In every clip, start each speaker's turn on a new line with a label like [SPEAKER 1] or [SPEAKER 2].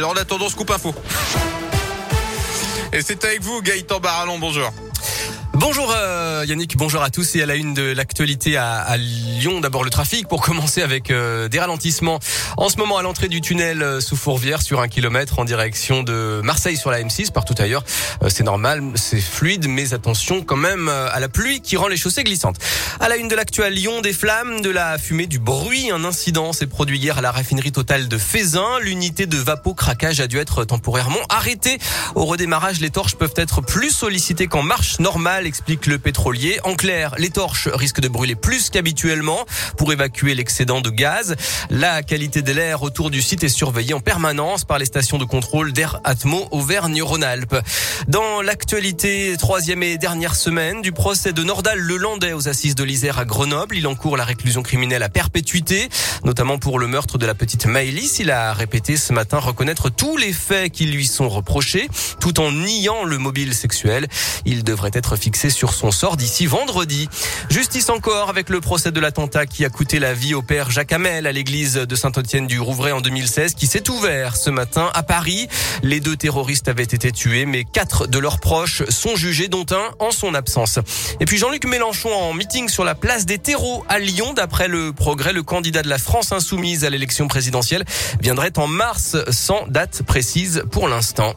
[SPEAKER 1] Alors en attendant, scoop info. Et c'est avec vous, Gaëtan Barallon, bonjour.
[SPEAKER 2] Bonjour euh, Yannick, bonjour à tous et à la une de l'actualité à, Lyon. D'abord le trafic pour commencer avec euh, des ralentissements en ce moment à l'entrée du tunnel euh, sous Fourvière sur un kilomètre en direction de Marseille sur la M6 partout ailleurs. c'est normal, c'est fluide mais attention quand même à la pluie qui rend les chaussées glissantes. À la une de l'actu à Lyon, des flammes, de la fumée, du bruit. Un incident s'est produit hier à la raffinerie totale de Fézin. L'unité de vapo craquage a dû être temporairement arrêtée. Au redémarrage, les torches peuvent être plus sollicitées qu'en marche normale explique le En clair, les torches risquent de brûler plus qu'habituellement pour évacuer l'excédent de gaz. La qualité de l'air autour du site est surveillée en permanence par les stations de contrôle d'air Atmo Auvergne-Rhône-Alpes. Dans l'actualité, troisième et dernière semaine du procès de Nordal Lelandais aux assises de l'Isère à Grenoble, il encourt la réclusion criminelle à perpétuité, notamment pour le meurtre de la petite Maëlys. Il a répété ce matin reconnaître tous les faits qui lui sont reprochés, tout en niant le mobile sexuel. Il devrait être fixé sur son sort d'ici vendredi. Justice encore avec le procès de l'attentat qui a coûté la vie au père Jacques Hamel à l'église de Saint-Étienne du Rouvray en 2016 qui s'est ouvert ce matin à Paris. Les deux terroristes avaient été tués mais quatre de leurs proches sont jugés dont un en son absence. Et puis Jean-Luc Mélenchon en meeting sur la place des terreaux à Lyon d'après le progrès le candidat de la France insoumise à l'élection présidentielle viendrait en mars sans date précise pour l'instant.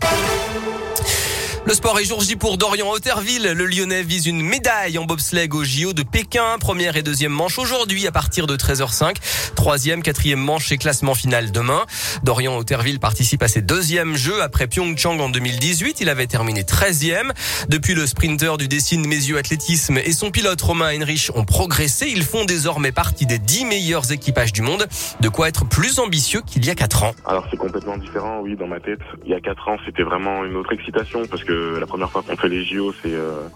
[SPEAKER 2] Le sport est jour J pour Dorian Otterville. Le Lyonnais vise une médaille en bobsleigh au JO de Pékin. Première et deuxième manche aujourd'hui à partir de 13h05. Troisième, quatrième manche et classement final demain. Dorian Otterville participe à ses deuxièmes jeux après Pyeongchang en 2018. Il avait terminé 13e. Depuis le sprinter du Dessine Mesieux Athlétisme et son pilote Romain Heinrich ont progressé. Ils font désormais partie des 10 meilleurs équipages du monde. De quoi être plus ambitieux qu'il y a 4 ans.
[SPEAKER 3] Alors c'est complètement différent, oui, dans ma tête. Il y a 4 ans, c'était vraiment une autre excitation parce que la première fois qu'on fait les JO, c'est euh,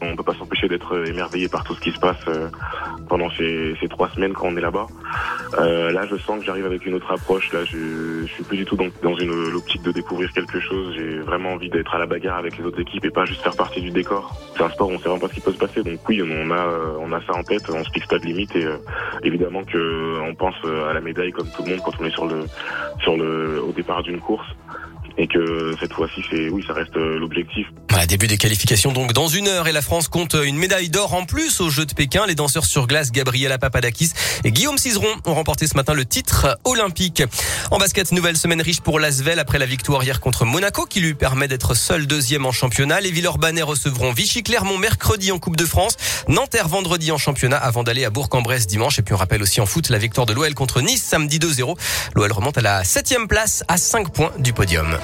[SPEAKER 3] on peut pas s'empêcher d'être émerveillé par tout ce qui se passe euh, pendant ces, trois semaines quand on est là-bas. Euh, là, je sens que j'arrive avec une autre approche. Là, je, je suis plus du tout dans, dans une optique de découvrir quelque chose. J'ai vraiment envie d'être à la bagarre avec les autres équipes et pas juste faire partie du décor. C'est un sport, on sait vraiment pas ce qui peut se passer. Donc oui, on a a ça en tête. On se fixe pas de limite et évidemment que on pense à la médaille comme tout le monde quand on est sur le sur le au départ d'une course et que cette fois-ci, c'est oui, ça reste euh, l'objectif.
[SPEAKER 2] Voilà, début des qualifications donc dans une heure et la France compte une médaille d'or en plus aux Jeux de Pékin. Les danseurs sur glace Gabriela Papadakis et Guillaume Cizeron ont remporté ce matin le titre olympique. En basket, nouvelle semaine riche pour Lasvel après la victoire hier contre Monaco qui lui permet d'être seul deuxième en championnat. Les Villeurbanais recevront Vichy Clermont mercredi en Coupe de France, Nanterre vendredi en championnat avant d'aller à Bourg-en-Bresse dimanche. Et puis on rappelle aussi en foot la victoire de l'OL contre Nice samedi 2-0. L'OL remonte à la septième place à 5 points du podium.